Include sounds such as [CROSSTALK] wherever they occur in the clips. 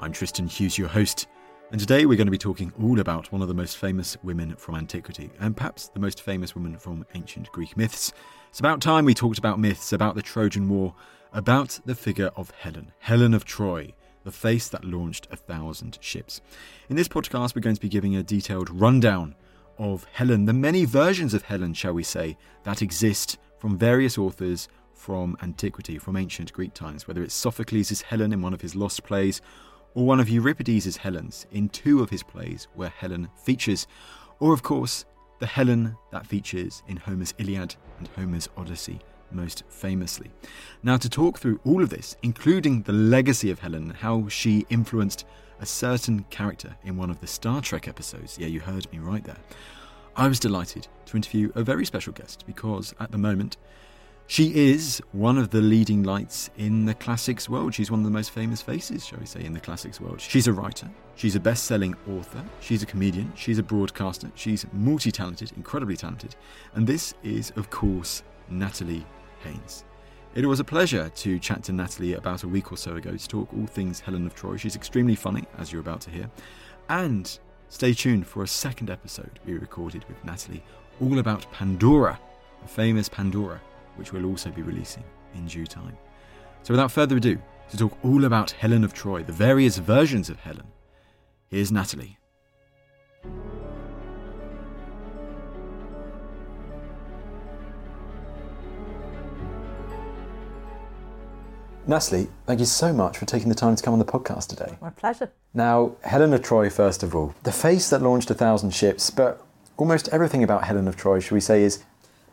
I'm Tristan Hughes, your host, and today we're going to be talking all about one of the most famous women from antiquity, and perhaps the most famous woman from ancient Greek myths. It's about time we talked about myths, about the Trojan War, about the figure of Helen, Helen of Troy, the face that launched a thousand ships. In this podcast, we're going to be giving a detailed rundown of Helen, the many versions of Helen, shall we say, that exist from various authors from antiquity, from ancient Greek times, whether it's Sophocles' Helen in one of his lost plays, or one of Euripides' Helens in two of his plays where Helen features, or of course, the Helen that features in Homer's Iliad and Homer's Odyssey most famously. Now, to talk through all of this, including the legacy of Helen, how she influenced a certain character in one of the Star Trek episodes, yeah, you heard me right there, I was delighted to interview a very special guest because at the moment, she is one of the leading lights in the classics world. She's one of the most famous faces, shall we say, in the classics world. She's a writer, she's a best selling author, she's a comedian, she's a broadcaster, she's multi talented, incredibly talented. And this is, of course, Natalie Haynes. It was a pleasure to chat to Natalie about a week or so ago to talk all things Helen of Troy. She's extremely funny, as you're about to hear. And stay tuned for a second episode we recorded with Natalie all about Pandora, the famous Pandora which we'll also be releasing in due time. So, without further ado, to talk all about Helen of Troy, the various versions of Helen, here's Natalie. Natalie, thank you so much for taking the time to come on the podcast today. My pleasure. Now, Helen of Troy, first of all, the face that launched a thousand ships, but almost everything about Helen of Troy, should we say, is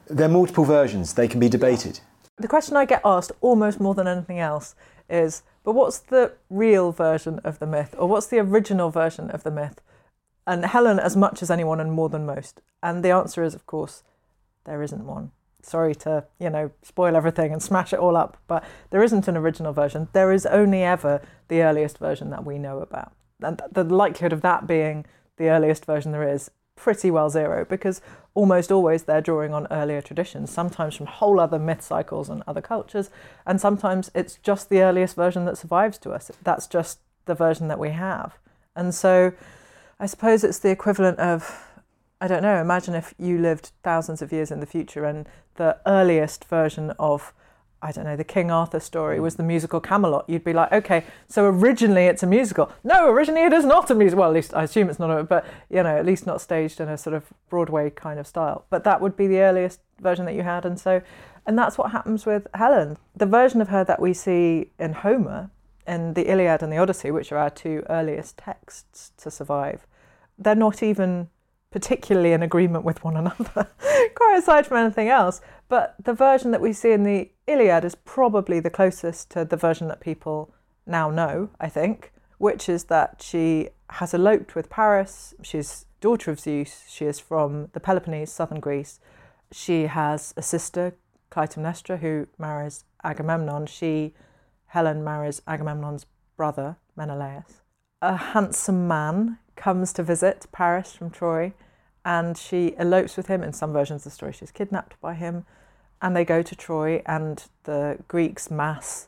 there are multiple versions, they can be debated. The question I get asked almost more than anything else is but what's the real version of the myth, or what's the original version of the myth? And Helen, as much as anyone and more than most. And the answer is, of course, there isn't one. Sorry to, you know, spoil everything and smash it all up, but there isn't an original version. There is only ever the earliest version that we know about. And the likelihood of that being the earliest version there is pretty well zero because almost always they're drawing on earlier traditions, sometimes from whole other myth cycles and other cultures, and sometimes it's just the earliest version that survives to us. That's just the version that we have. And so I suppose it's the equivalent of I don't know, imagine if you lived thousands of years in the future and the earliest version of I don't know, the King Arthur story was the musical Camelot, you'd be like, okay, so originally it's a musical. No, originally it is not a musical. Well, at least I assume it's not, a, but you know, at least not staged in a sort of Broadway kind of style. But that would be the earliest version that you had, and so, and that's what happens with Helen. The version of her that we see in Homer, in the Iliad and the Odyssey, which are our two earliest texts to survive, they're not even particularly in agreement with one another, [LAUGHS] quite aside from anything else. But the version that we see in the Iliad is probably the closest to the version that people now know, I think, which is that she has eloped with Paris. She's daughter of Zeus. She is from the Peloponnese, southern Greece. She has a sister, Clytemnestra, who marries Agamemnon. She, Helen, marries Agamemnon's brother, Menelaus. A handsome man comes to visit Paris from Troy and she elopes with him. In some versions of the story, she's kidnapped by him, and they go to Troy, and the Greeks mass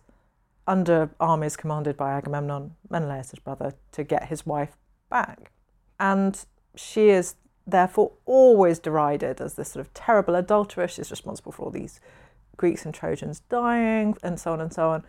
under armies commanded by Agamemnon, Menelaus' brother, to get his wife back. And she is therefore always derided as this sort of terrible adulteress. She's responsible for all these Greeks and Trojans dying, and so on and so on.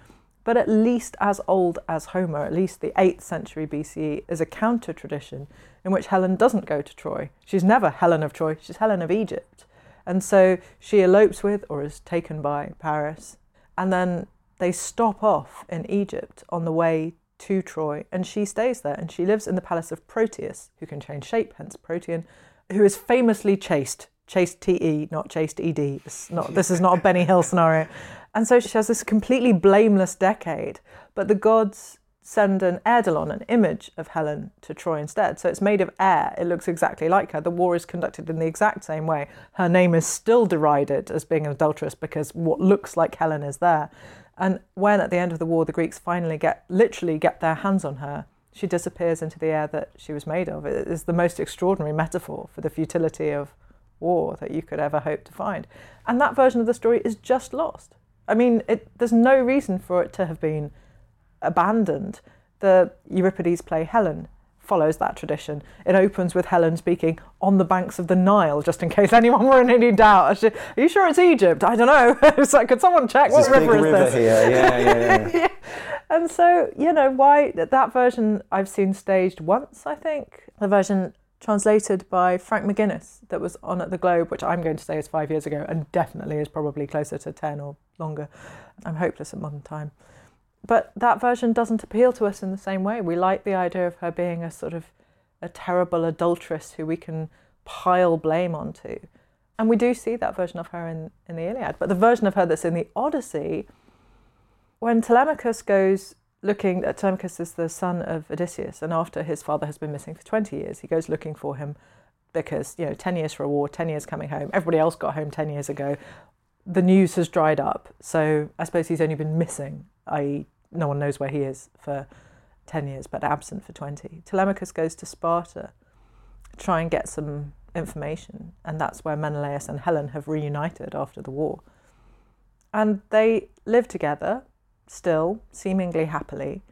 But at least as old as Homer, at least the 8th century BCE, is a counter tradition in which Helen doesn't go to Troy. She's never Helen of Troy, she's Helen of Egypt. And so she elopes with or is taken by Paris. And then they stop off in Egypt on the way to Troy, and she stays there. And she lives in the palace of Proteus, who can change shape, hence Protean, who is famously chaste. Chaste TE, not chaste ED. Not, this is not a Benny Hill scenario. And so she has this completely blameless decade, but the gods send an eidolon, an image of Helen, to Troy instead. So it's made of air. It looks exactly like her. The war is conducted in the exact same way. Her name is still derided as being an adulteress because what looks like Helen is there. And when at the end of the war the Greeks finally get literally get their hands on her, she disappears into the air that she was made of. It is the most extraordinary metaphor for the futility of war that you could ever hope to find. And that version of the story is just lost. I mean, it, there's no reason for it to have been abandoned. The Euripides play Helen follows that tradition. It opens with Helen speaking on the banks of the Nile, just in case [LAUGHS] anyone were in any doubt. Are you sure it's Egypt? I don't know. [LAUGHS] it's like, could someone check what river is river this? Here. Yeah, yeah, yeah. [LAUGHS] And so, you know, why that version I've seen staged once, I think. The version translated by Frank McGuinness that was on at the Globe, which I'm going to say is five years ago and definitely is probably closer to 10 or longer. I'm hopeless at modern time. But that version doesn't appeal to us in the same way. We like the idea of her being a sort of a terrible adulteress who we can pile blame onto. And we do see that version of her in, in the Iliad. But the version of her that's in the Odyssey, when Telemachus goes looking, uh, Telemachus is the son of Odysseus, and after his father has been missing for 20 years, he goes looking for him because, you know, 10 years for a war, 10 years coming home. Everybody else got home 10 years ago. The news has dried up. So I suppose he's only been missing, i.e., no one knows where he is for 10 years, but absent for 20. Telemachus goes to Sparta to try and get some information, and that's where Menelaus and Helen have reunited after the war. And they live together still, seemingly happily.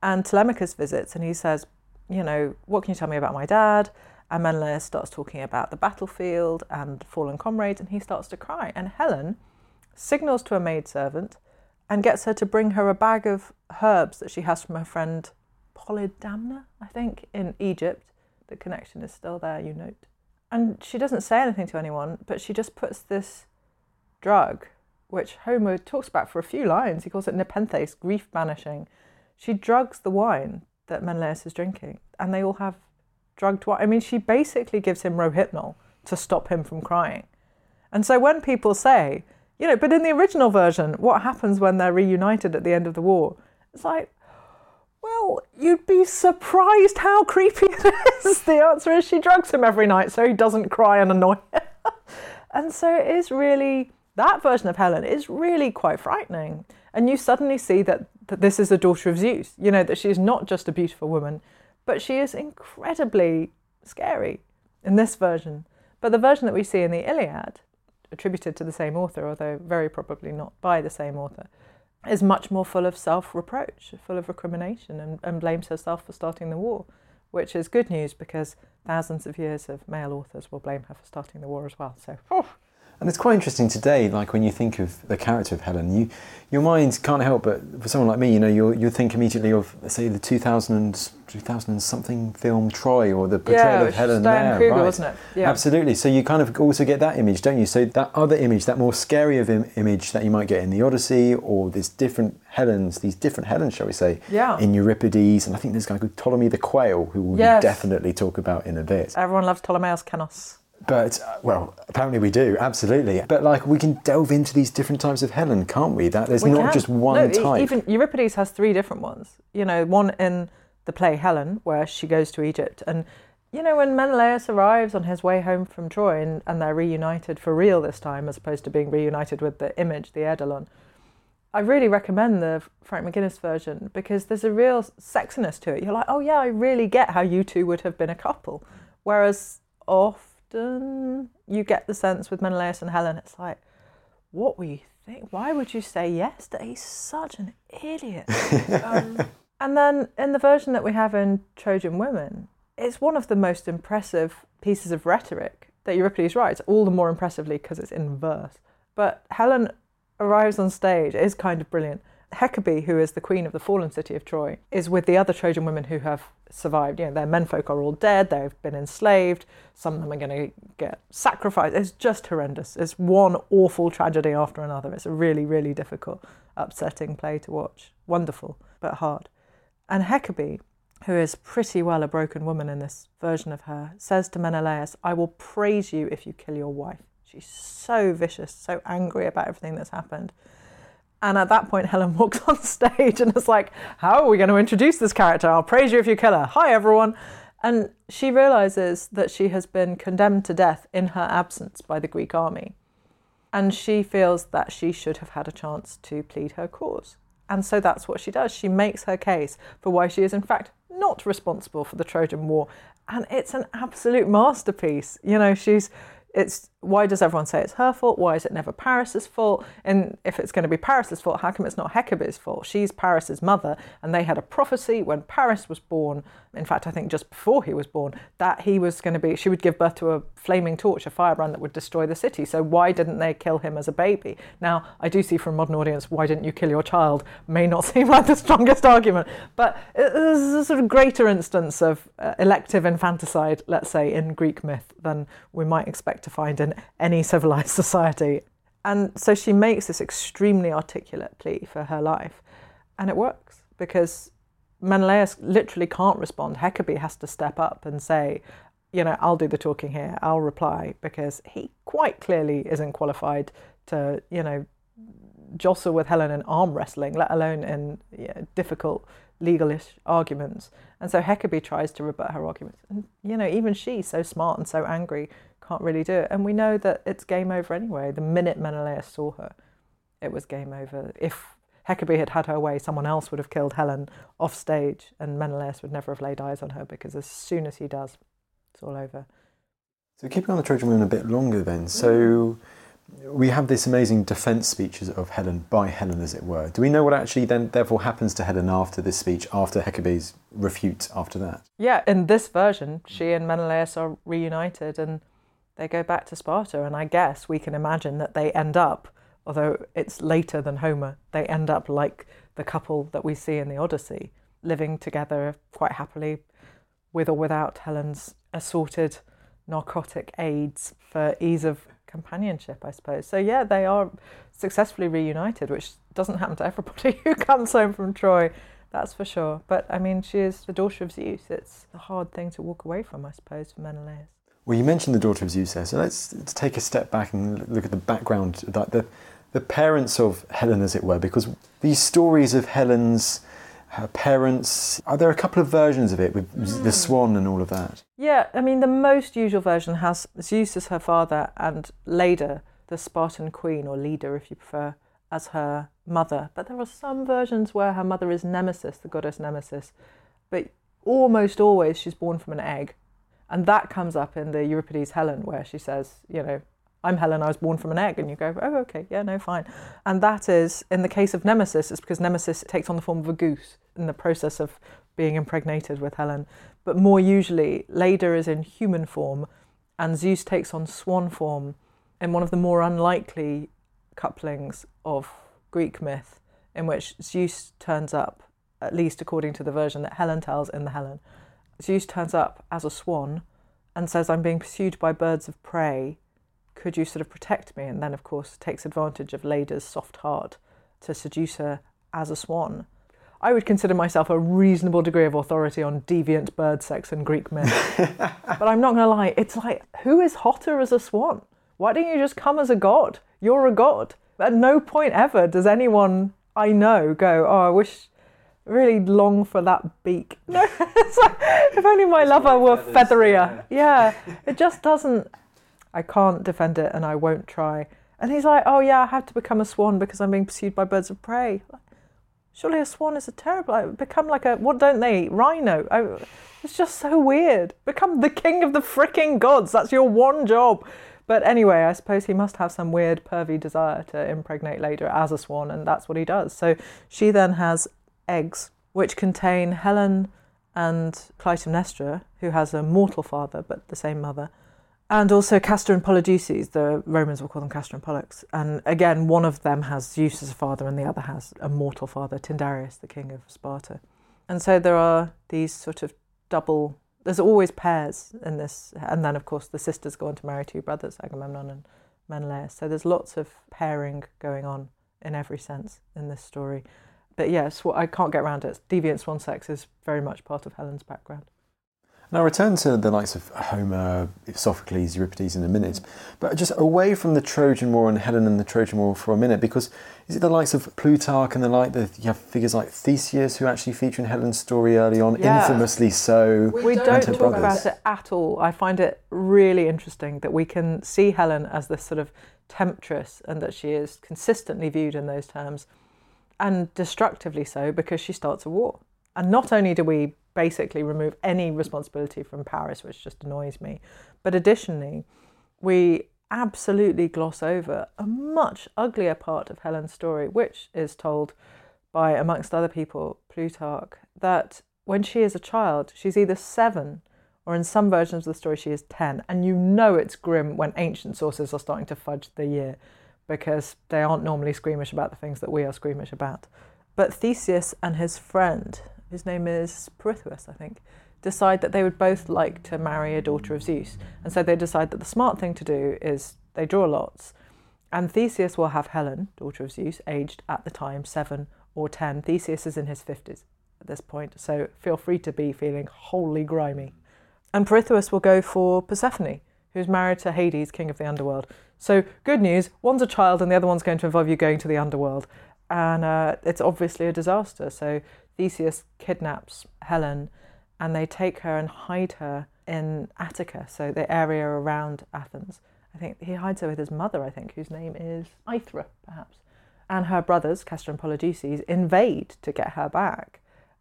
And Telemachus visits and he says, You know, what can you tell me about my dad? And Menelaus starts talking about the battlefield and fallen comrades, and he starts to cry. And Helen signals to a maidservant and gets her to bring her a bag of herbs that she has from her friend Polydamna, I think, in Egypt. The connection is still there, you note. And she doesn't say anything to anyone, but she just puts this drug, which Homer talks about for a few lines. He calls it nepenthes, grief banishing. She drugs the wine that Menelaus is drinking, and they all have drugged wine. I mean, she basically gives him rohypnol to stop him from crying. And so when people say, you know, but in the original version, what happens when they're reunited at the end of the war? It's like, well, you'd be surprised how creepy [LAUGHS] it is. The answer is she drugs him every night so he doesn't cry and annoy her. [LAUGHS] and so it is really, that version of Helen is really quite frightening. And you suddenly see that, that this is a daughter of Zeus, you know, that she's not just a beautiful woman, but she is incredibly scary in this version. But the version that we see in the Iliad, attributed to the same author, although very probably not by the same author, is much more full of self reproach, full of recrimination, and, and, blames herself for starting the war, which is good news because thousands of years of male authors will blame her for starting the war as well. So, oh. And it's quite interesting today, like when you think of the character of Helen, you, your mind can't help but, for someone like me, you know, you think immediately of, say, the 2000, 2000 something film Troy or the portrayal yeah, of Helen Diane there. Kruger, right. wasn't it? Yeah. Absolutely. So you kind of also get that image, don't you? So that other image, that more scary of Im- image that you might get in the Odyssey or these different Helens, these different Helens, shall we say, Yeah. in Euripides. And I think there's a guy called Ptolemy the Quail who we'll Yes. definitely talk about in a bit. Everyone loves Ptolemaeus Chennus. But uh, well, apparently we do absolutely. But like we can delve into these different types of Helen, can't we? That there's We not can. just one no, type. Even Euripides has three different ones. You know, one in the play Helen, where she goes to Egypt, and you know when Menelaus arrives on his way home from Troy, and, and they're reunited for real this time, as opposed to being reunited with the image, the Eidolon. I really recommend the Frank McGuinness version because there's a real sexiness to it. You're like, oh yeah, I really get how you two would have been a couple. Whereas often you get the sense with Menelaus and Helen, it's like, what were you think, why would you say yes to He's such an idiot. um, [LAUGHS] and then in the version that we have in Trojan Women, it's one of the most impressive pieces of rhetoric that Euripides writes, all the more impressively because it's in verse. But Helen arrives on stage, is kind of brilliant. Hecabe, who is the queen of the fallen city of Troy, is with the other Trojan women who have survived. You know, their menfolk are all dead, they've been enslaved, some of them are going to get sacrificed. It's just horrendous. It's one awful tragedy after another. It's a really, really difficult, upsetting play to watch. Wonderful, but hard. And Hecabe, who is pretty well a broken woman in this version of her, says to Menelaus, I will praise you if you kill your wife. She's so vicious, so angry about everything that's happened. And at that point, Helen walks [LAUGHS] on stage and is like, How are we going to introduce this character? I'll praise you if you kill her. Hi, everyone. And she realizes that she has been condemned to death in her absence by the Greek army. And she feels that she should have had a chance to plead her cause. And so that's what she does. She makes her case for why she is, in fact, not responsible for the Trojan War. And it's an absolute masterpiece. You know, she's it's why does everyone say it's her fault? Why is it never Paris's fault? And if it's going to be Paris's fault, how come it's not Hecabe's fault? She's Paris's mother, and they had a prophecy when Paris was born. In fact, I think just before he was born, that he was going to be, she would give birth to a flaming torch, a firebrand that would destroy the city. So why didn't they kill him as a baby? Now, I do see from a modern audience, why didn't you kill your child? May not [LAUGHS] seem like the strongest argument, but this is a sort of greater instance of uh, elective infanticide, let's say, in Greek myth than we might expect to find in any [LAUGHS] civilized society. And so she makes this extremely articulate plea for her life, and it works because Menelaus literally can't respond. Hecabe has to step up and say, you know, I'll do the talking here, I'll reply, because he quite clearly isn't qualified to, you know, jostle with Helen in arm wrestling, let alone in you know, difficult legalish arguments. And so Hecabe tries to rebut her arguments. And, you know, even she, so smart and so angry, can't really do it. And we know that it's game over anyway. The minute Menelaus saw her, it was game over. If Hecabe had had her way, someone else would have killed Helen off stage, and Menelaus would never have laid eyes on her because as soon as he does, it's all over. So we're keeping on the Trojan women a bit longer then. So we have this amazing defence speeches of Helen by Helen, as it were. Do we know what actually then therefore happens to Helen after this speech, after Hecabe's refute after that? Yeah, in this version, she and Menelaus are reunited and they go back to Sparta. And I guess we can imagine that they end up, although it's later than Homer, they end up like the couple that we see in the Odyssey, living together quite happily, with or without Helen's assorted narcotic aids for ease of companionship, I suppose. So, yeah, they are successfully reunited, which doesn't happen to everybody [LAUGHS] who comes home from Troy, that's for sure. But I mean, she is the daughter of Zeus. It's a hard thing to walk away from, I suppose, for Menelaus. Well, you mentioned the daughter of Zeus there, so let's, let's take a step back and look at the background, the, the parents of Helen, as it were, because these stories of Helen's her parents. Are there a couple of versions of it with mm. the swan and all of that? Yeah, I mean, the most usual version has Zeus as her father and Leda, the Spartan queen, or leader if you prefer, as her mother. But there are some versions where her mother is Nemesis, the goddess Nemesis. But almost always she's born from an egg. And that comes up in the Euripides Helen, where she says, you know, I'm Helen, I was born from an egg. And you go, oh, okay, yeah, no, fine. And that is, in the case of Nemesis, it's because Nemesis takes on the form of a goose in the process of being impregnated with Helen. But more usually, Leda is in human form, and Zeus takes on swan form in one of the more unlikely couplings of Greek myth, in which Zeus turns up, at least according to the version that Helen tells in the Helen, Zeus turns up as a swan and says, I'm being pursued by birds of prey. Could you sort of protect me? And then, of course, takes advantage of Leda's soft heart to seduce her as a swan. I would consider myself a reasonable degree of authority on deviant bird sex and Greek myth. [LAUGHS] but I'm not going to lie, it's like, who is hotter as a swan? Why don't you just come as a god? You're a god. At no point ever does anyone I know go, oh, I wish really long for that beak. [LAUGHS] No, like, if only my it's lover were feathers, featherier. Yeah. yeah, [LAUGHS] it just doesn't. I can't defend it, and I won't try. And he's like, "Oh yeah, I have to become a swan because I'm being pursued by birds of prey." Surely a swan is a terrible. Like, become like a what don't they eat? Rhino. I, it's just so weird. Become the king of the freaking gods. That's your one job. But anyway, I suppose he must have some weird pervy desire to impregnate Leda as a swan, and that's what he does. So she then has eggs which contain Helen and Clytemnestra, who has a mortal father but the same mother, and also Castor and Polydeuces. The Romans will call them Castor and Pollux. And again, one of them has Zeus as a father, and the other has a mortal father, Tyndareus, the king of Sparta. And so there are these sort of double. There's always pairs in this, and then of course the sisters go on to marry two brothers, Agamemnon and Menelaus. So there's lots of pairing going on in every sense in this story. But yes, what I can't get around it. Deviant swan sex is very much part of Helen's background. Now, return to the likes of Homer, Sophocles, Euripides in a minute, but just away from the Trojan War and Helen and the Trojan War for a minute, because is it the likes of Plutarch and the like that you have figures like Theseus who actually feature in Helen's story early on, Yeah. infamously so. We don't talk brothers. about it at all. I find it really interesting that we can see Helen as this sort of temptress and that she is consistently viewed in those terms and destructively so because she starts a war. And not only do we basically remove any responsibility from Paris, which just annoys me, but additionally, we absolutely gloss over a much uglier part of Helen's story, which is told by, amongst other people, Plutarch, that when she is a child, she's either seven or in some versions of the story, she is 10. And you know it's grim when ancient sources are starting to fudge the year because they aren't normally squeamish about the things that we are squeamish about. But Theseus and his friend, his name is Pirithous, I think, decide that they would both like to marry a daughter of Zeus. And so they decide that the smart thing to do is they draw lots. And Theseus will have Helen, daughter of Zeus, aged at the time seven or ten. Theseus is in his 50s at this point, so feel free to be feeling wholly grimy. And Pirithous will go for Persephone, who's married to Hades, king of the underworld. So, good news one's a child, and the other one's going to involve you going to the underworld. And uh, it's obviously a disaster. So, Theseus kidnaps Helen, and they take her and hide her in Attica, so the area around Athens. I think he hides her with his mother, I think, whose name is Aethra, perhaps. And her brothers, Castor and Polydeuces, invade to get her back.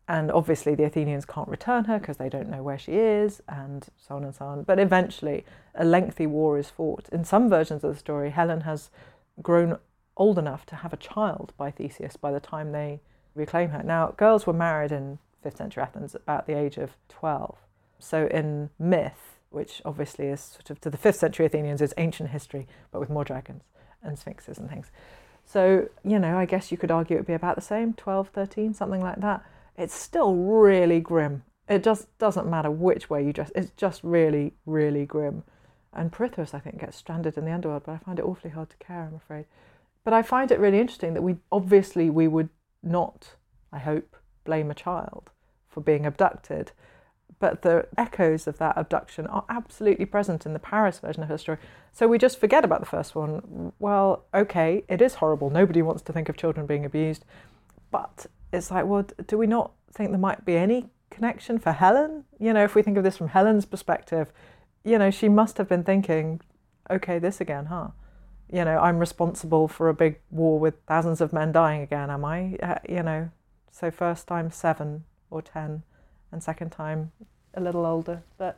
And obviously, the Athenians can't return her because they don't know where she is, and so on and so on. But eventually, a lengthy war is fought. In some versions of the story, Helen has grown old enough to have a child by Theseus by the time they reclaim her. Now, girls were married in 5th century Athens about the age of 12. So, in myth, which obviously is sort of to the 5th century Athenians, is ancient history, but with more dragons and sphinxes and things. So, you know, I guess you could argue it would be about the same 12, 13, something like that it's still really grim. It just doesn't matter which way you dress. It's just really, really grim. And Pirithous, I think, gets stranded in the underworld, but I find it awfully hard to care, I'm afraid. But I find it really interesting that we obviously we would not, I hope, blame a child for being abducted. But the echoes of that abduction are absolutely present in the Paris version of her story. So we just forget about the first one. Well, okay, it is horrible. Nobody wants to think of children being abused. But it's like, well, do we not think there might be any connection for Helen? You know, if we think of this from Helen's perspective, you know, she must have been thinking, okay, this again, huh? You know, I'm responsible for a big war with thousands of men dying again, am I? Uh, you know, so first time seven or ten, and second time a little older. But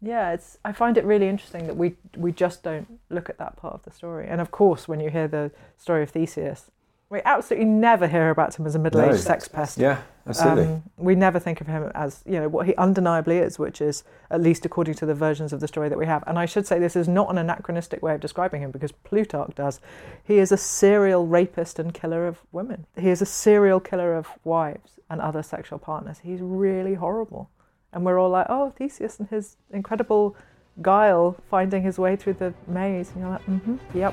yeah, it's I find it really interesting that we we just don't look at that part of the story. And of course, when you hear the story of Theseus, we absolutely never hear about him as a middle-aged No. sex pest. Yeah, absolutely. Um, we never think of him as you know what he undeniably is, which is at least according to the versions of the story that we have. And I should say this is not an anachronistic way of describing him because Plutarch does. He is a serial rapist and killer of women. He is a serial killer of wives and other sexual partners. He's really horrible, and we're all like, oh, Theseus and his incredible guile finding his way through the maze, and you're like, mm-hmm, yep.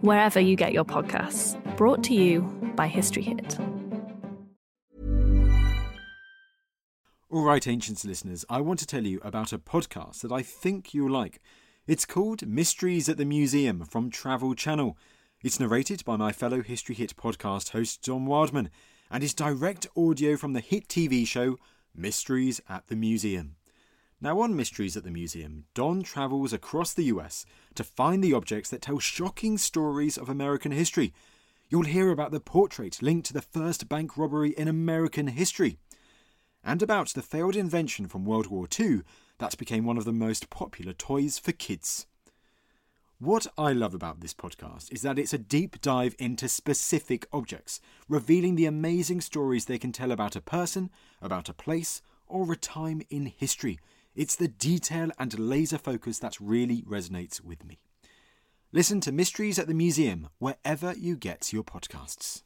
wherever you get your podcasts. Brought to you by History Hit. All right, Ancients listeners, I want to tell you about a podcast that I think you'll like. It's called Mysteries at the Museum from Travel Channel. It's narrated by my fellow History Hit podcast host Don Wildman and is direct audio from the hit TV show Mysteries at the Museum. Now, on Mysteries at the Museum, Don travels across the US to find the objects that tell shocking stories of American history. You'll hear about the portrait linked to the first bank robbery in American history and about the failed invention from World War II that became one of the most popular toys for kids. What I love about this podcast is that it's a deep dive into specific objects, revealing the amazing stories they can tell about a person, about a place, or a time in history. It's the detail and laser focus that really resonates with me. Listen to Mysteries at the Museum wherever you get your podcasts.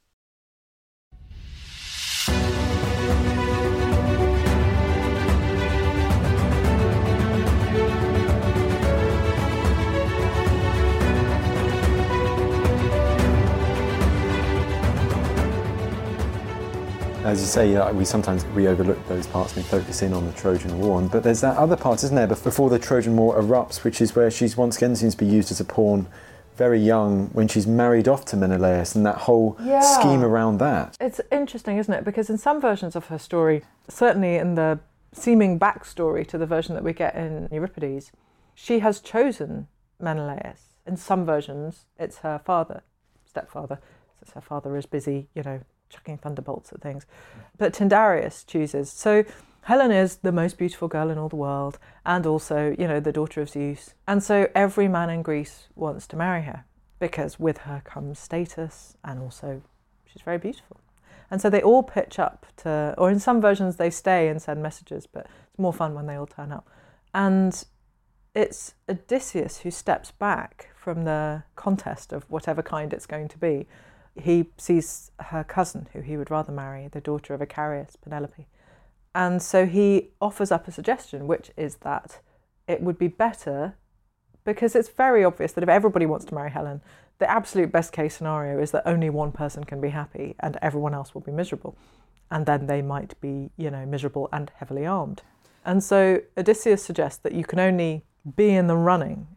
As you say, uh, we sometimes we overlook those parts and we focus in on the Trojan War. But there's that other part, isn't there, bef- before the Trojan War erupts, which is where she's once again seems to be used as a pawn, very young, when she's married off to Menelaus, and that whole Yeah. scheme around that. It's interesting, isn't it? Because in some versions of her story, certainly in the seeming backstory to the version that we get in Euripides, she has chosen Menelaus. In some versions, it's her father, stepfather, since her father is busy, you know, chucking thunderbolts at things. But Tyndareus chooses. So Helen is the most beautiful girl in all the world, and also, you know, the daughter of Zeus. And so every man in Greece wants to marry her because with her comes status and also she's very beautiful. And so they all pitch up to, or in some versions they stay and send messages, but it's more fun when they all turn up. And it's Odysseus who steps back from the contest of whatever kind it's going to be. He sees her cousin, who he would rather marry, the daughter of Icarius, Penelope. And so he offers up a suggestion, which is that it would be better because it's very obvious that if everybody wants to marry Helen, the absolute best case scenario is that only one person can be happy and everyone else will be miserable. And then they might be, you know, miserable and heavily armed. And so Odysseus suggests that you can only be in the running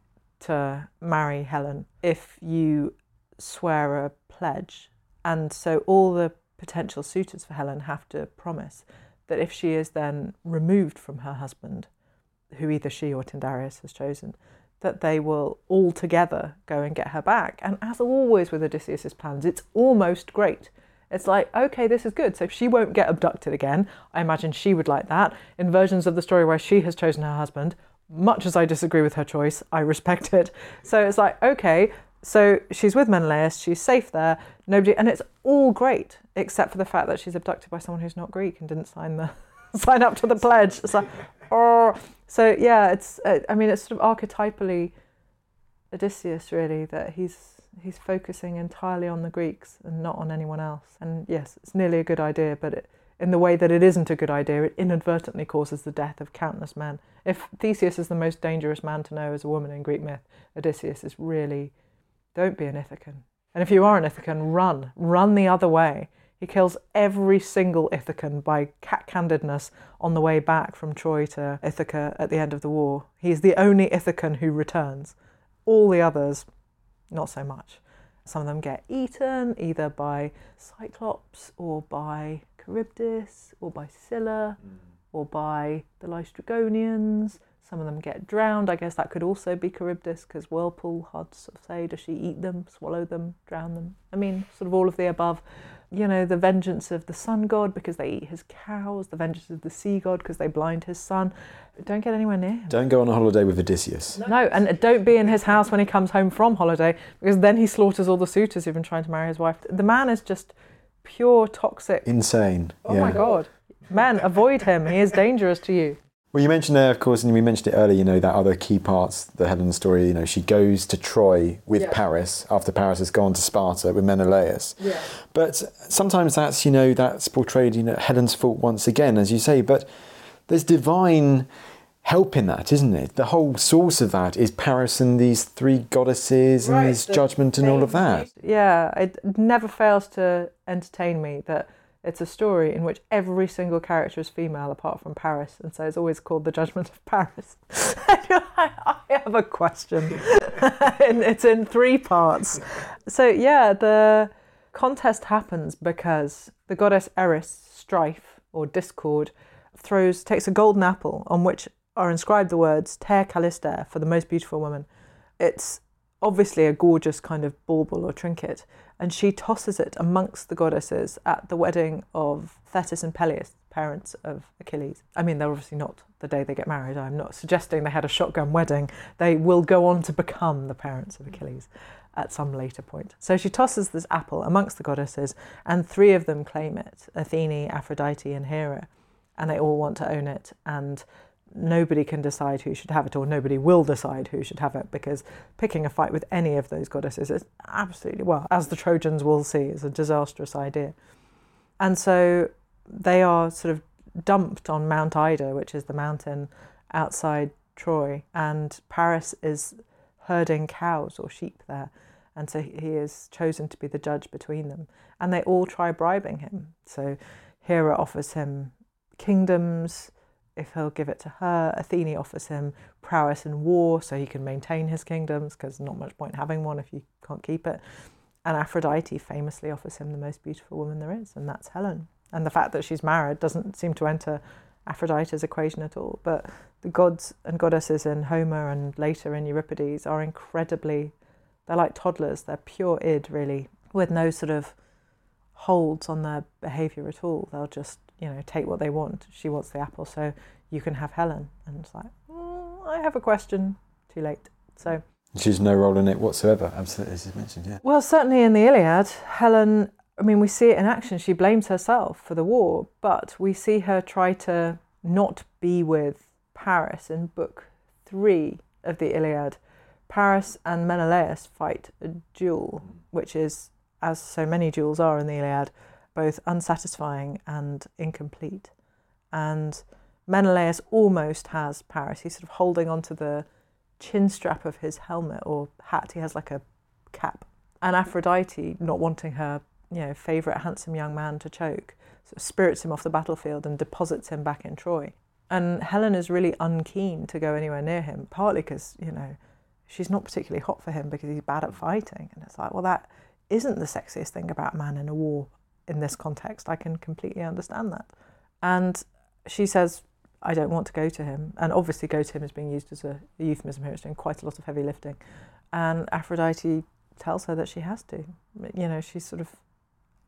to marry Helen if you swear a pledge. And so all the potential suitors for Helen have to promise that if she is then removed from her husband, who either she or Tyndareus has chosen, that they will all together go and get her back. And as always with Odysseus's plans, it's almost great. It's like, okay, this is good. So if she won't get abducted again. I imagine she would like that. In versions of the story where she has chosen her husband, much as I disagree with her choice, I respect it. So it's like, okay, so she's with Menelaus, she's safe there, nobody, and it's all great, except for the fact that she's abducted by someone who's not Greek and didn't sign the [LAUGHS] sign up to the pledge. It's like, oh, so yeah, it's. Uh, I mean, it's sort of archetypally Odysseus, really, that he's he's focusing entirely on the Greeks and not on anyone else. And yes, it's nearly a good idea, but it, in the way that it isn't a good idea, it inadvertently causes the death of countless men. If Theseus is the most dangerous man to know as a woman in Greek myth, Odysseus is really. Don't be an Ithacan. And if you are an Ithacan, run. Run the other way. He kills every single Ithacan by cat-candidness on the way back from Troy to Ithaca at the end of the war. He is the only Ithacan who returns. All the others, not so much. Some of them get eaten either by Cyclops or by Charybdis or by Scylla mm. or by the Laestrygonians. Some of them get drowned. I guess that could also be Charybdis because whirlpool had sort of say, does she eat them, swallow them, drown them? I mean, sort of all of the above. You know, the vengeance of the sun god because they eat his cows, the vengeance of the sea god because they blind his son. Don't get anywhere near him. Don't go on a holiday with Odysseus. No, and don't be in his house when he comes home from holiday because then he slaughters all the suitors who've been trying to marry his wife. The man is just pure toxic. Insane. Oh yeah. my god. Men, avoid him. He is dangerous to you. Well, you mentioned there, of course, and we mentioned it earlier, you know, that other key parts, the Helen story, you know, she goes to Troy with Yeah. Paris after Paris has gone to Sparta with Menelaus. Yeah. But sometimes that's, you know, that's portrayed, you know, Helen's fault once again, as you say, but there's divine help in that, isn't it? The whole source of that is Paris and these three goddesses and Right, this judgment and all of that. Yeah, it never fails to entertain me that it's a story in which every single character is female apart from Paris, and so it's always called The Judgment of Paris. [LAUGHS] I have a question. [LAUGHS] it's in three parts. So, yeah, the contest happens because the goddess Eris, strife or discord, throws takes a golden apple on which are inscribed the words Ter Callister for the most beautiful woman. It's obviously a gorgeous kind of bauble or trinket, and she tosses it amongst the goddesses at the wedding of Thetis and Peleus, parents of Achilles. I mean, they're obviously not the day they get married. I'm not suggesting they had a shotgun wedding. They will go on to become the parents of Achilles at some later point. So she tosses this apple amongst the goddesses, and three of them claim it Athene, Aphrodite, and Hera. And they all want to own it. And nobody can decide who should have it, or nobody will decide who should have it, because picking a fight with any of those goddesses is absolutely, well, as the Trojans will see, is a disastrous idea. And so they are sort of dumped on Mount Ida, which is the mountain outside Troy, and Paris is herding cows or sheep there. And so he is chosen to be the judge between them. And they all try bribing him. So Hera offers him kingdoms if he'll give it to her. Athene offers him prowess in war so he can maintain his kingdoms because not much point having one if you can't keep it. And Aphrodite famously offers him the most beautiful woman there is, and that's Helen. And the fact that she's married doesn't seem to enter Aphrodite's equation at all. But the gods and goddesses in Homer and later in Euripides are incredibly, they're like toddlers, they're pure id, really, with no sort of holds on their behaviour at all. They'll just, you know, take what they want. She wants the apple, so you can have Helen. And it's like, "Mm, I have a question. Too late. So. She's no role in it whatsoever, absolutely, as you mentioned, yeah. Well, certainly in the Iliad, Helen, I mean, we see it in action. She blames herself for the war, but we see her try to not be with Paris in book three of the Iliad. Paris and Menelaus fight a duel, which is, as so many duels are in the Iliad, both unsatisfying and incomplete. And Menelaus almost has Paris. He's sort of holding onto the chin strap of his helmet or hat. He has like a cap. And Aphrodite, not wanting her, you know, favourite handsome young man to choke, sort of spirits him off the battlefield and deposits him back in Troy. And Helen is really unkeen to go anywhere near him, partly because, you know, she's not particularly hot for him because he's bad at fighting. And it's like, well, that isn't the sexiest thing about a man in a war in this context. I can completely understand that. And she says, I don't want to go to him. And obviously, go to him is being used as a, a euphemism here. It's doing quite a lot of heavy lifting. And Aphrodite tells her that she has to. You know, she sort of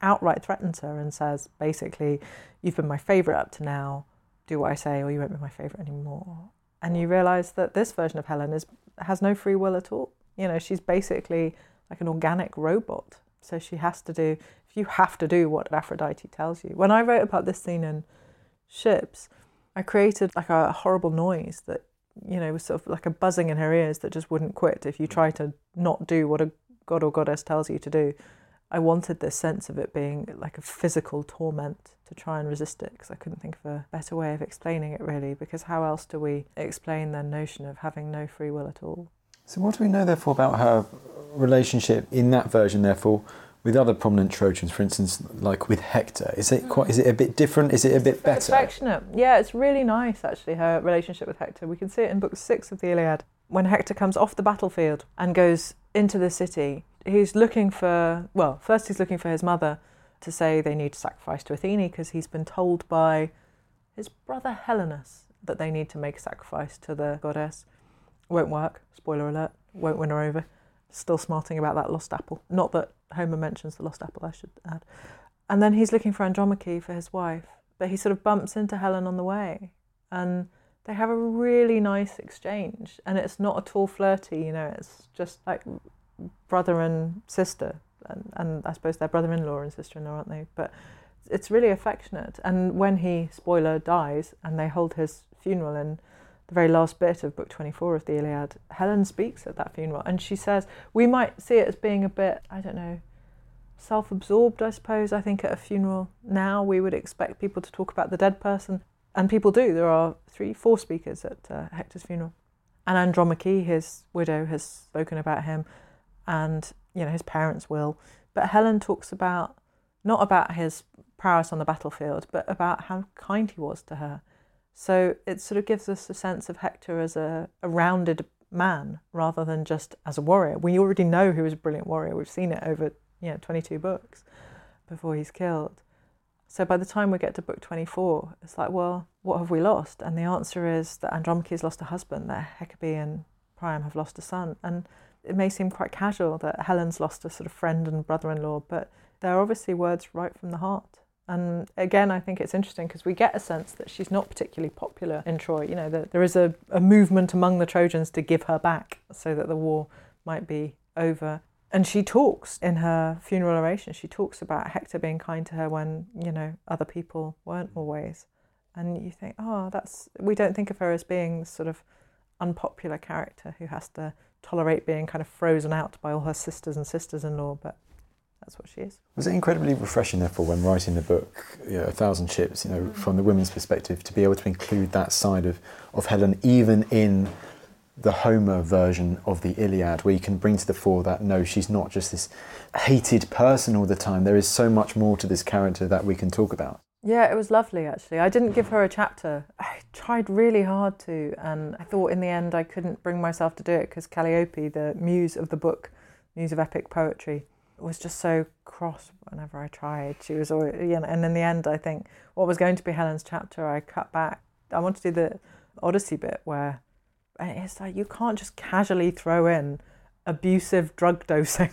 outright threatens her and says, basically, you've been my favourite up to now. Do what I say, or you won't be my favourite anymore. And you realise that this version of Helen is has no free will at all. You know, she's basically like an organic robot. So she has to do. You have to do what Aphrodite tells you. When I wrote about this scene in Ships, I created like a horrible noise that you know was sort of like a buzzing in her ears that just wouldn't quit if you mm. try to not do what a god or goddess tells you to do. I wanted this sense of it being like a physical torment to try and resist it because I couldn't think of a better way of explaining it really. Because how else do we explain the notion of having no free will at all? So, what do we know, therefore, about her relationship in that version, therefore, with other prominent Trojans, for instance, like with Hector? Is it quite? Is it a bit different? Is it a bit better? Affectionate. Yeah, it's really nice actually, her relationship with Hector. We can see it in book six of the Iliad when Hector comes off the battlefield and goes into the city. He's looking for, well, first he's looking for his mother to say they need to sacrifice to Athene because he's been told by his brother Helenus that they need to make a sacrifice to the goddess. Won't work, spoiler alert, won't win her over. Still smarting about that lost apple. Not that Homer mentions the lost apple, I should add. And then he's looking for Andromache for his wife, but he sort of bumps into Helen on the way. And they have a really nice exchange. And it's not at all flirty, you know, it's just like brother and sister. And, and I suppose they're brother in law and sister in law, aren't they? But it's really affectionate. And when he, spoiler, dies and they hold his funeral in the very last bit of book 24 of the Iliad, Helen speaks at that funeral and she says, We might see it as being a bit, I don't know, self absorbed, I suppose. I think at a funeral now we would expect people to talk about the dead person, and people do. There are three, four speakers at uh, Hector's funeral. And Andromache, his widow, has spoken about him, and you know his parents will. But Helen talks about not about his prowess on the battlefield, but about how kind he was to her. So it sort of gives us a sense of Hector as a, a rounded man rather than just as a warrior. We already know he was a brilliant warrior. We've seen it over you know 22 books before he's killed. So by the time we get to book 24, it's like, well, what have we lost? And the answer is that Andromache has lost a husband, that Hecabe and Priam have lost a son. And it may seem quite casual that Helen's lost a sort of friend and brother in law, but they're obviously words right from the heart. And again, I think it's interesting because we get a sense that she's not particularly popular in Troy. You know, that there is a, a movement among the Trojans to give her back so that the war might be over. And she talks in her funeral oration, she talks about Hector being kind to her when, you know, other people weren't always. And you think, oh, that's, we don't think of her as being this sort of unpopular character who has to tolerate being kind of frozen out by all her sisters and sisters in law, but that's what she is. Was it incredibly refreshing, therefore, when writing the book, you know, A Thousand Ships, you know, mm. from the women's perspective, to be able to include that side of, of Helen, even in the Homer version of the Iliad, where you can bring to the fore that no, she's not just this hated person all the time. There is so much more to this character that we can talk about. Yeah, it was lovely actually. I didn't give her a chapter. I tried really hard to, and I thought in the end I couldn't bring myself to do it because Calliope, the muse of the book, muse of epic poetry, was just so cross whenever I tried. She was always, you know, and in the end, I think what was going to be Helen's chapter, I cut back. I wanted to do the Odyssey bit where it's like you can't just casually throw in abusive drug dosing,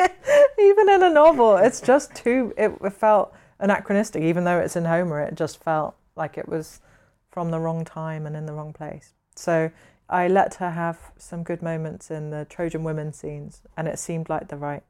[LAUGHS] even in a novel. It's just too. It felt anachronistic, even though it's in Homer. It just felt like it was from the wrong time and in the wrong place. So I let her have some good moments in the Trojan women scenes, and it seemed like the right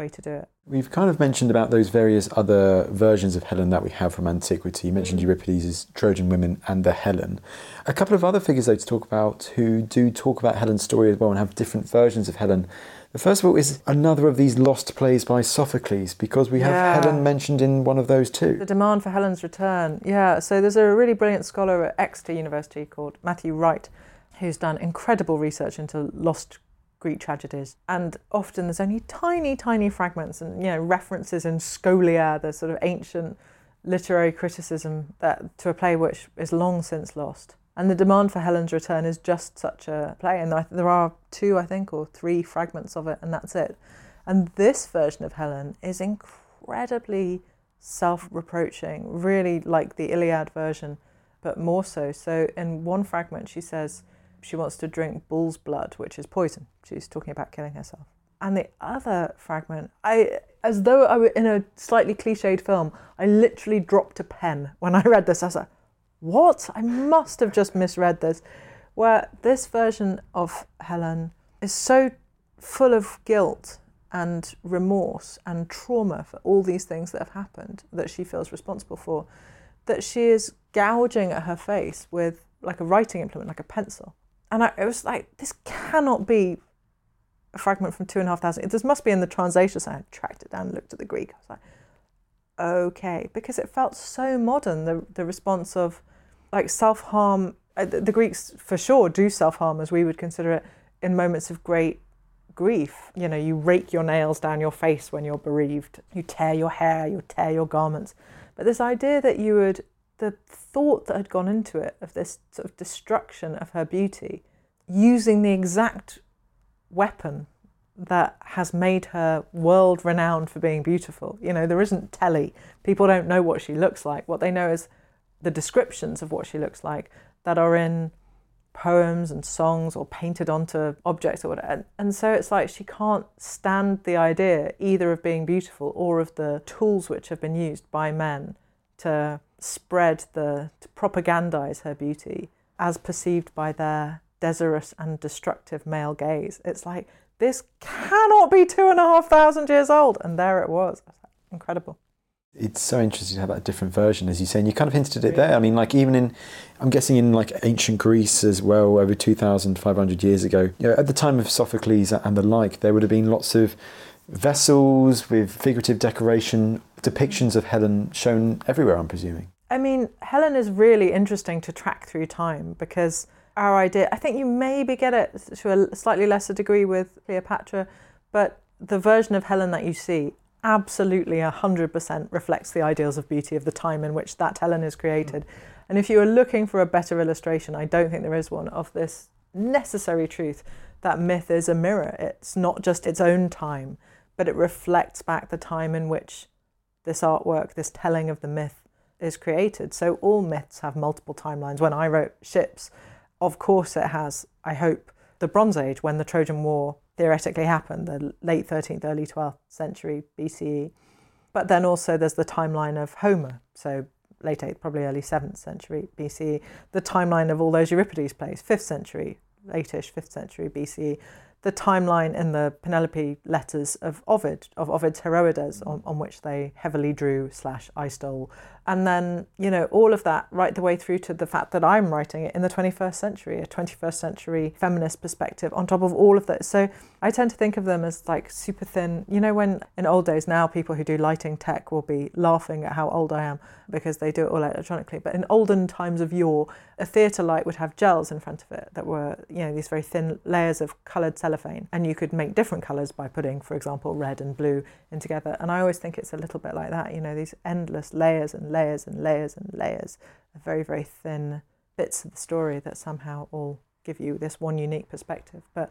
way to do it. We've kind of mentioned about those various other versions of Helen that we have from antiquity. You mentioned mm-hmm. Euripides' Trojan women and the Helen. A couple of other figures, though, to talk about who do talk about Helen's story as well and have different versions of Helen. The first of all is another of these lost plays by Sophocles because we have Yeah. Helen mentioned in one of those too. The demand for Helen's return. Yeah, so there's a really brilliant scholar at Exeter University called Matthew Wright who's done incredible research into lost Greek tragedies. And often there's only tiny, tiny fragments and, you know, references in scholia, the sort of ancient literary criticism that to a play which is long since lost. And the demand for Helen's return is just such a play. And there are two, I think, or three fragments of it, and that's it. And this version of Helen is incredibly self reproaching, really like the Iliad version, but more so. So, in one fragment, she says she wants to drink bull's blood, which is poison. She's talking about killing herself. And the other fragment, I, as though I were in a slightly cliched film, I literally dropped a pen when I read this. I was like, what? I must have just misread this. Where this version of Helen is so full of guilt and remorse and trauma for all these things that have happened that she feels responsible for, that she is gouging at her face with like a writing implement, like a pencil. And I, it was like, this cannot be a fragment from two and a half thousand. This must be in the translation. So I tracked it down and looked at the Greek. I was like, okay, because it felt so modern. The the response of like self harm. Uh, the, the Greeks for sure do self harm as we would consider it in moments of great grief. You know, you rake your nails down your face when you're bereaved. You tear your hair. You tear your garments. But this idea that you would the thought that had gone into it of this sort of destruction of her beauty, using the exact weapon that has made her world renowned for being beautiful. You know, there isn't telly. People don't know what she looks like. What they know is the descriptions of what she looks like that are in poems and songs or painted onto objects or whatever. And so it's like she can't stand the idea either of being beautiful or of the tools which have been used by men to spread the, to propagandize her beauty as perceived by their desirous and destructive male gaze. It's like, this cannot be two and a half thousand years old. And there it was. Incredible. It's so interesting to have a different version, as you say, and you kind of hinted at it there. I mean, like even in, I'm guessing in like ancient Greece as well, over 2,500 years ago, you know, at the time of Sophocles and the like, there would have been lots of vessels with figurative decoration, depictions of Helen shown everywhere, I'm presuming. I mean, Helen is really interesting to track through time because our idea, I think you maybe get it to a slightly lesser degree with Cleopatra, but the version of Helen that you see absolutely 100% reflects the ideals of beauty of the time in which that Helen is created. And if you are looking for a better illustration, I don't think there is one of this necessary truth that myth is a mirror. It's not just its own time, but it reflects back the time in which this artwork, this telling of the myth, is created. So all myths have multiple timelines. When I wrote Ships, of course it has, I hope, the Bronze Age when the Trojan War theoretically happened, the late 13th, early 12th century BCE. But then also there's the timeline of Homer, so late 8th, probably early 7th century BCE, the timeline of all those Euripides plays, 5th century, late-ish 5th century BCE, the timeline in the Penelope letters of Ovid, of Ovid's Heroides, mm. on, on which they heavily drew slash I stole. And then, you know, all of that right the way through to the fact that I'm writing it in the 21st century, a 21st century feminist perspective on top of all of that. So I tend to think of them as like super thin. You know, when in old days now people who do lighting tech will be laughing at how old I am because they do it all electronically. But in olden times of yore, a theatre light would have gels in front of it that were, you know, these very thin layers of coloured cellophane. And you could make different colours by putting, for example, red and blue in together. And I always think it's a little bit like that, you know, these endless layers and layers and layers and layers of very, very thin bits of the story that somehow all give you this one unique perspective. But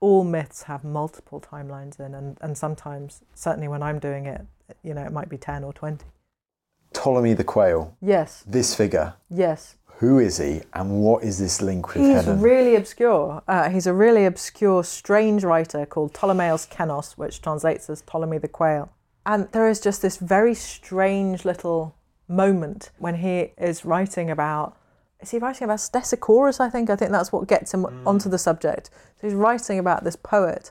all myths have multiple timelines in, and, and sometimes, certainly when I'm doing it, you know, it might be 10 or 20. Ptolemy the Quail. Yes. This figure. Yes. Who is he, and what is this link with He's Helen? really obscure. Uh, he's a really obscure, strange writer called Ptolemaeus Chennus, which translates as Ptolemy the Quail. And there is just this very strange little moment when he is writing about. Is he writing about Stesichorus? I think. I think that's what gets him mm. onto the subject. So he's writing about this poet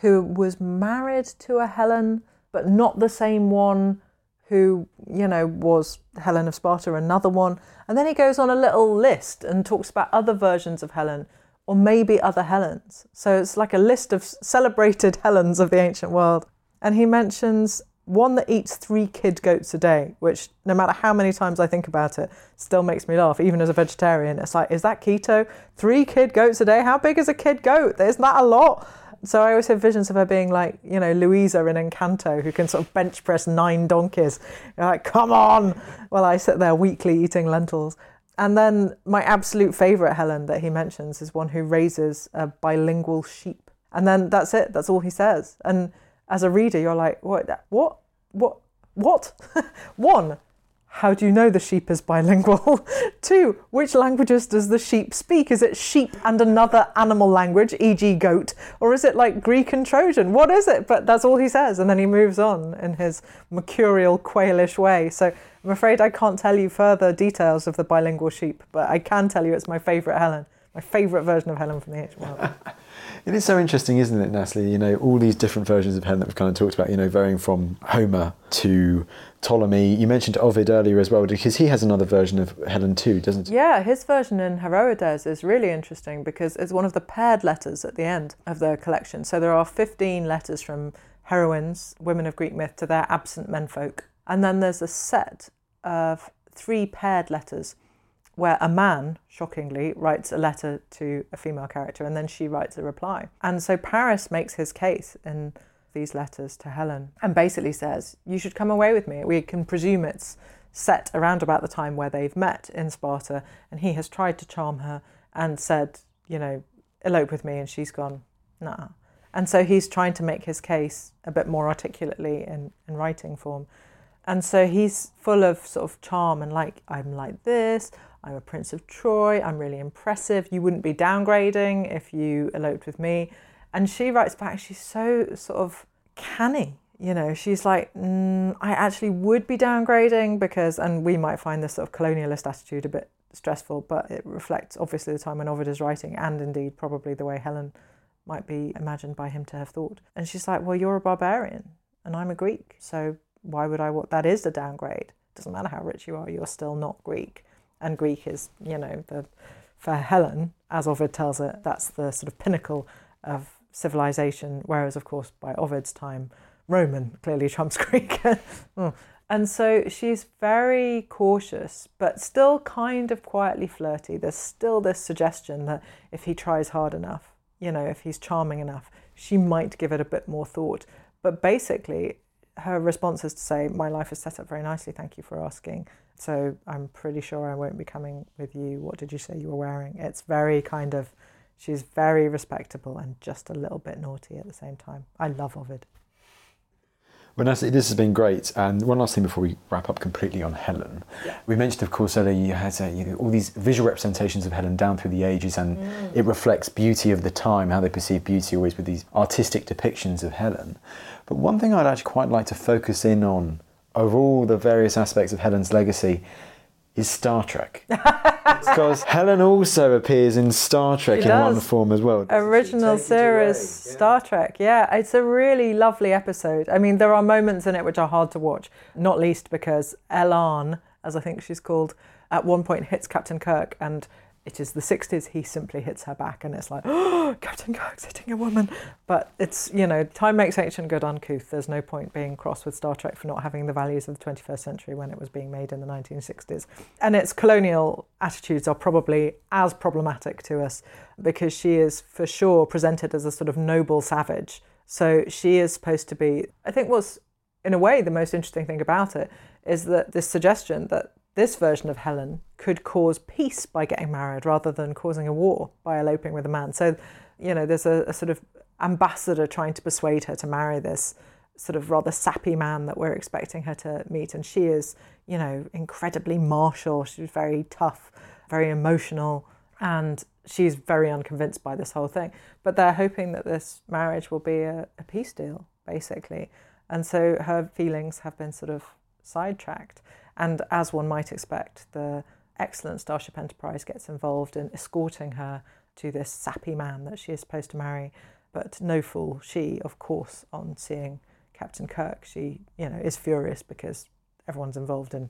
who was married to a Helen, but not the same one who, you know, was Helen of Sparta, another one. And then he goes on a little list and talks about other versions of Helen or maybe other Helens. So it's like a list of celebrated [LAUGHS] Helens of the ancient world. And he mentions one that eats three kid goats a day, which no matter how many times I think about it, still makes me laugh, even as a vegetarian. It's like, is that keto? Three kid goats a day? How big is a kid goat? Isn't that a lot? So I always have visions of her being like, you know, Luisa in Encanto, who can sort of bench press nine donkeys. You're like, come on! While I sit there weekly eating lentils. And then my absolute favourite Helen that he mentions is one who raises a bilingual sheep. And then that's it, that's all he says. And as a reader, you're like, what? What? What? What? [LAUGHS] One, how do you know the sheep is bilingual? [LAUGHS] Two, which languages does the sheep speak? Is it sheep and another animal language, e.g., goat? Or is it like Greek and Trojan? What is it? But that's all he says. And then he moves on in his mercurial, quailish way. So I'm afraid I can't tell you further details of the bilingual sheep, but I can tell you it's my favourite Helen, my favourite version of Helen from the world. [LAUGHS] It is so interesting, isn't it, Natalie? You know, all these different versions of Helen that we've kind of talked about, you know, varying from Homer to Ptolemy. You mentioned Ovid earlier as well, because he has another version of Helen too, doesn't he? Yeah, his version in Heroides is really interesting because it's one of the paired letters at the end of the collection. So there are 15 letters from heroines, women of Greek myth, to their absent menfolk. And then there's a set of three paired letters where a man, shockingly, writes a letter to a female character and then she writes a reply. And so Paris makes his case in these letters to Helen and basically says, You should come away with me. We can presume it's set around about the time where they've met in Sparta and he has tried to charm her and said, You know, elope with me. And she's gone, Nah. And so he's trying to make his case a bit more articulately in, in writing form. And so he's full of sort of charm and like, I'm like this, I'm a Prince of Troy, I'm really impressive. You wouldn't be downgrading if you eloped with me. And she writes back, she's so sort of canny. You know, she's like, mm, I actually would be downgrading because, and we might find this sort of colonialist attitude a bit stressful, but it reflects obviously the time when Ovid is writing and indeed probably the way Helen might be imagined by him to have thought. And she's like, Well, you're a barbarian and I'm a Greek. So why would I want that is a downgrade. Doesn't matter how rich you are, you're still not Greek. And Greek is, you know, the for Helen, as Ovid tells it, that's the sort of pinnacle of civilization, whereas of course by Ovid's time, Roman clearly [LAUGHS] trumps Greek. Hmm. and so she's very cautious, but still kind of quietly flirty. There's still this suggestion that if he tries hard enough, you know, if he's charming enough, she might give it a bit more thought. But basically, her response is to say, My life is set up very nicely, thank you for asking. So I'm pretty sure I won't be coming with you. What did you say you were wearing? It's very kind of, she's very respectable and just a little bit naughty at the same time. I love Ovid. Well, this has been great. And one last thing before we wrap up completely on Helen. Yeah. We mentioned, of course, earlier you had uh, you know, all these visual representations of Helen down through the ages, and mm. it reflects beauty of the time, how they perceive beauty always with these artistic depictions of Helen. But one thing I'd actually quite like to focus in on of all the various aspects of Helen's legacy is Star Trek. because [LAUGHS] Helen also appears in Star Trek she in does. one form as well. Original series yeah. Star Trek, yeah. It's a really lovely episode. I mean, there are moments in it which are hard to watch, not least because Elaan, as I think she's called, at one point hits Captain Kirk and it is the 60s, he simply hits her back, and it's like, oh, Captain Kirk's hitting a woman. But it's, you know, time makes ancient good uncouth. There's no point being cross with Star Trek for not having the values of the 21st century when it was being made in the 1960s. And its colonial attitudes are probably as problematic to us because she is for sure presented as a sort of noble savage. So she is supposed to be, I think what's in a way the most interesting thing about it is that this suggestion that this version of Helen could cause peace by getting married rather than causing a war by eloping with a man. So, you know, there's a, a sort of ambassador trying to persuade her to marry this sort of rather sappy man that we're expecting her to meet. And she is, you know, incredibly martial. She's very tough, very emotional, and she's very unconvinced by this whole thing. But they're hoping that this marriage will be a, a peace deal, basically. And so her feelings have been sort of sidetracked. And as one might expect, the excellent Starship Enterprise gets involved in escorting her to this sappy man that she is supposed to marry. But no fool, she, of course, on seeing Captain Kirk, she, you know, is furious because everyone's involved in,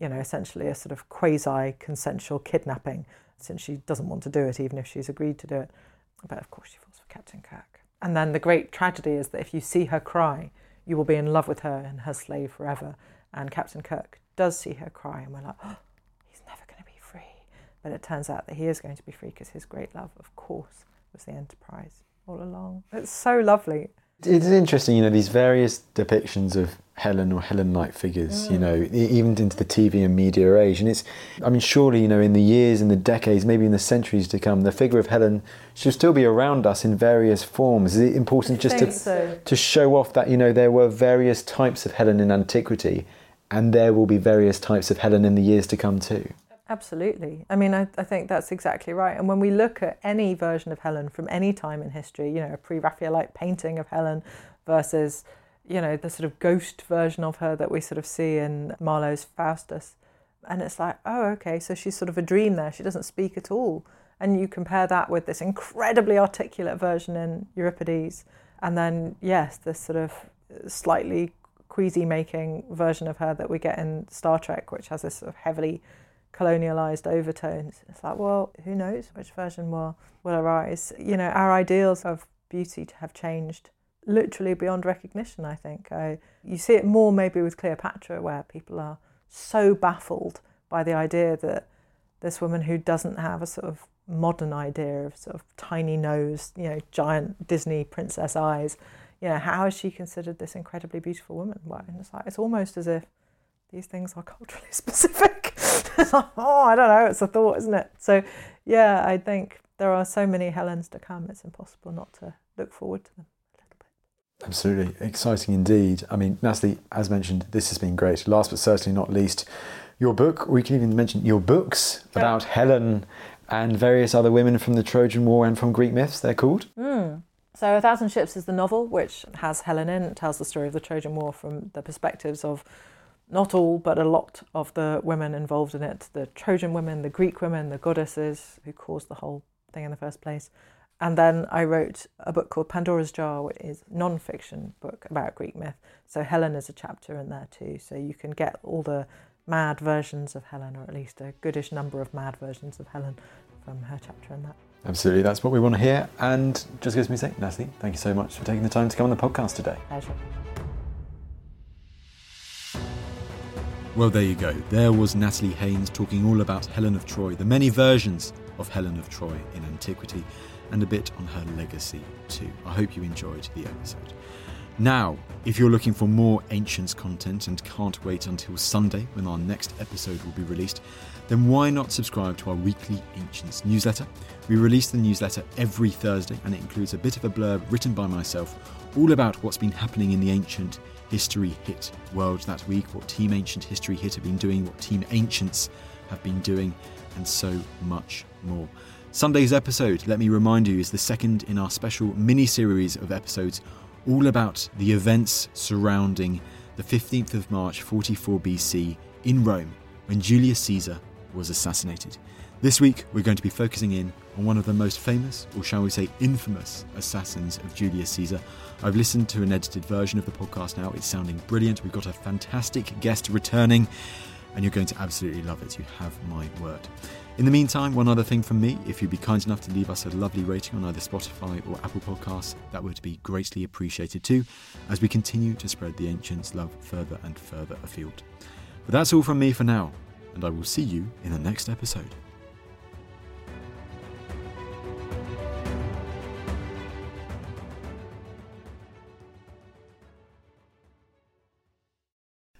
you know, essentially a sort of quasi consensual kidnapping since she doesn't want to do it, even if she's agreed to do it. But of course, she falls for Captain Kirk. And then the great tragedy is that if you see her cry, you will be in love with her and her slave forever. And Captain Kirk does see her cry, and we're like, oh, he's never going to be free. But it turns out that he is going to be free because his great love, of course, was the Enterprise all along. It's so lovely. It's interesting, you know, these various depictions of Helen or Helen-like figures, mm. you know, even into the TV and media age. And it's, I mean, surely, you know, in the years, in the decades, maybe in the centuries to come, the figure of Helen should still be around us in various forms. Is it important just to, so. to show off that, you know, there were various types of Helen in antiquity and there will be various types of Helen in the years to come too. Absolutely. I mean, I, I think that's exactly right. And when we look at any version of Helen from any time in history, you know, a pre Raphaelite painting of Helen versus, you know, the sort of ghost version of her that we sort of see in Marlowe's Faustus. And it's like, oh, okay, so she's sort of a dream there. She doesn't speak at all. And you compare that with this incredibly articulate version in Euripides. And then, yes, this sort of slightly queasy making version of her that we get in Star Trek, which has this sort of heavily colonialized overtones. It's like, well, who knows which version will, will arise? You know, our ideals of beauty have changed literally beyond recognition, I think. I, you see it more maybe with Cleopatra, where people are so baffled by the idea that this woman who doesn't have a sort of modern idea of sort of tiny nose, you know, giant Disney princess eyes, you know, how is she considered this incredibly beautiful woman? Well, and it's like it's almost as if these things are culturally [LAUGHS] specific. like, oh, I don't know, it's a thought, isn't it? So, yeah, I think there are so many Helens to come. It's impossible not to look forward to them. A little bit. Absolutely. Exciting indeed. I mean, Natalie, as mentioned, this has been great. Last but certainly not least, your book, we can even mention your books Yeah. about Helen and various other women from the Trojan War and from Greek myths, they're called. Mm. So, A Thousand Ships is the novel, which has Helen in. It tells the story of the Trojan War from the perspectives of not all, but a lot of the women involved in it the Trojan women, the Greek women, the goddesses who caused the whole thing in the first place. And then I wrote a book called Pandora's Jar, which is non-fiction book about Greek myth. So Helen is a chapter in there too. So you can get all the mad versions of Helen, or at least a goodish number of mad versions of Helen from her chapter in that. Absolutely, that's what we want to hear. And just gives me to say, Natalie, thank you so much for taking the time to come on the podcast today. Pleasure. Well, there you go. There was Natalie Haynes talking all about Helen of Troy, the many versions of Helen of Troy in antiquity, and a bit on her legacy too. I hope you enjoyed the episode. Now, if you're looking for more Ancients content and can't wait until Sunday when our next episode will be released, then why not subscribe to our weekly Ancients newsletter? We release the newsletter every Thursday and it includes a bit of a blurb written by myself all about what's been happening in the ancient history hit world that week, what Team Ancient History Hit have been doing, what Team Ancients have been doing, and so much more. Sunday's episode, let me remind you, is the second in our special mini series of episodes all about the events surrounding the 15th of March 44 BC in Rome when Julius Caesar was assassinated. This week, we're going to be focusing in on one of the most famous, or shall we say infamous, assassins of Julius Caesar. I've listened to an edited version of the podcast now. It's sounding brilliant. We've got a fantastic guest returning, and you're going to absolutely love it. You have my word. In the meantime, one other thing from me if you'd be kind enough to leave us a lovely rating on either Spotify or Apple Podcasts, that would be greatly appreciated too, as we continue to spread the ancients' love further and further afield. But that's all from me for now, and I will see you in the next episode.